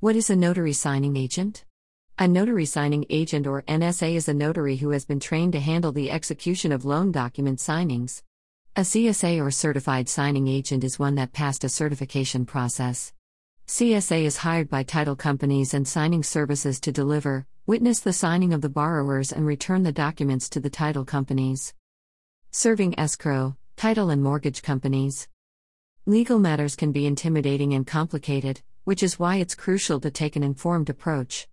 What is a notary signing agent? A notary signing agent or NSA is a notary who has been trained to handle the execution of loan document signings. A CSA or certified signing agent is one that passed a certification process. CSA is hired by title companies and signing services to deliver, witness the signing of the borrowers, and return the documents to the title companies. Serving escrow, title, and mortgage companies. Legal matters can be intimidating and complicated, which is why it's crucial to take an informed approach.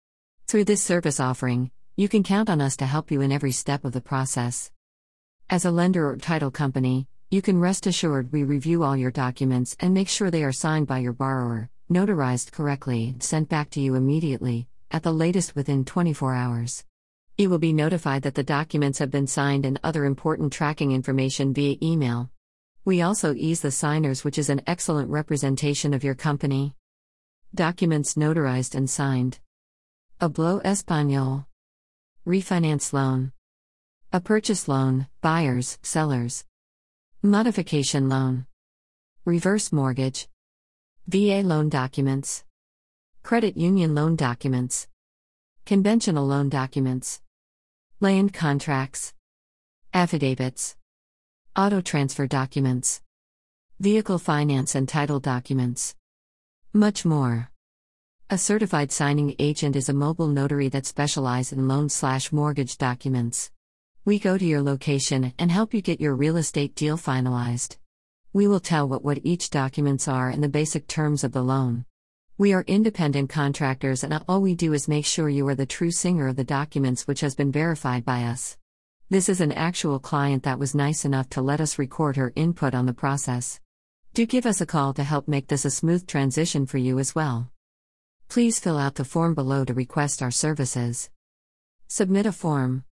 Through this service offering, you can count on us to help you in every step of the process. As a lender or title company, you can rest assured we review all your documents and make sure they are signed by your borrower notarized correctly, sent back to you immediately, at the latest within 24 hours. You will be notified that the documents have been signed and other important tracking information via email. We also ease the signers, which is an excellent representation of your company. Documents notarized and signed. Hablo Español. Refinance loan. A purchase loan, buyers, sellers. Modification loan. Reverse mortgage. VA loan documents, credit union loan documents, conventional loan documents, land contracts, affidavits, auto transfer documents, vehicle finance and title documents, much more. A certified signing agent is a mobile notary that specializes in loan slash mortgage documents. We go to your location and help you get your real estate deal finalized. We will tell what what each documents are and the basic terms of the loan. We are independent contractors and all we do is make sure you are the true singer of the documents which has been verified by us. This is an actual client that was nice enough to let us record her input on the process. Do give us a call to help make this a smooth transition for you as well. Please fill out the form below to request our services. Submit a form.